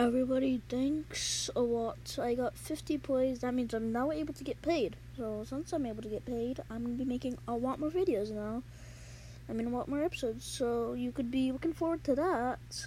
Everybody, thanks a lot. I got 50 plays. That means I'm now able to get paid. So since I'm able to get paid, I'm gonna be making a lot more videos now. I mean, a lot more episodes. So you could be looking forward to that.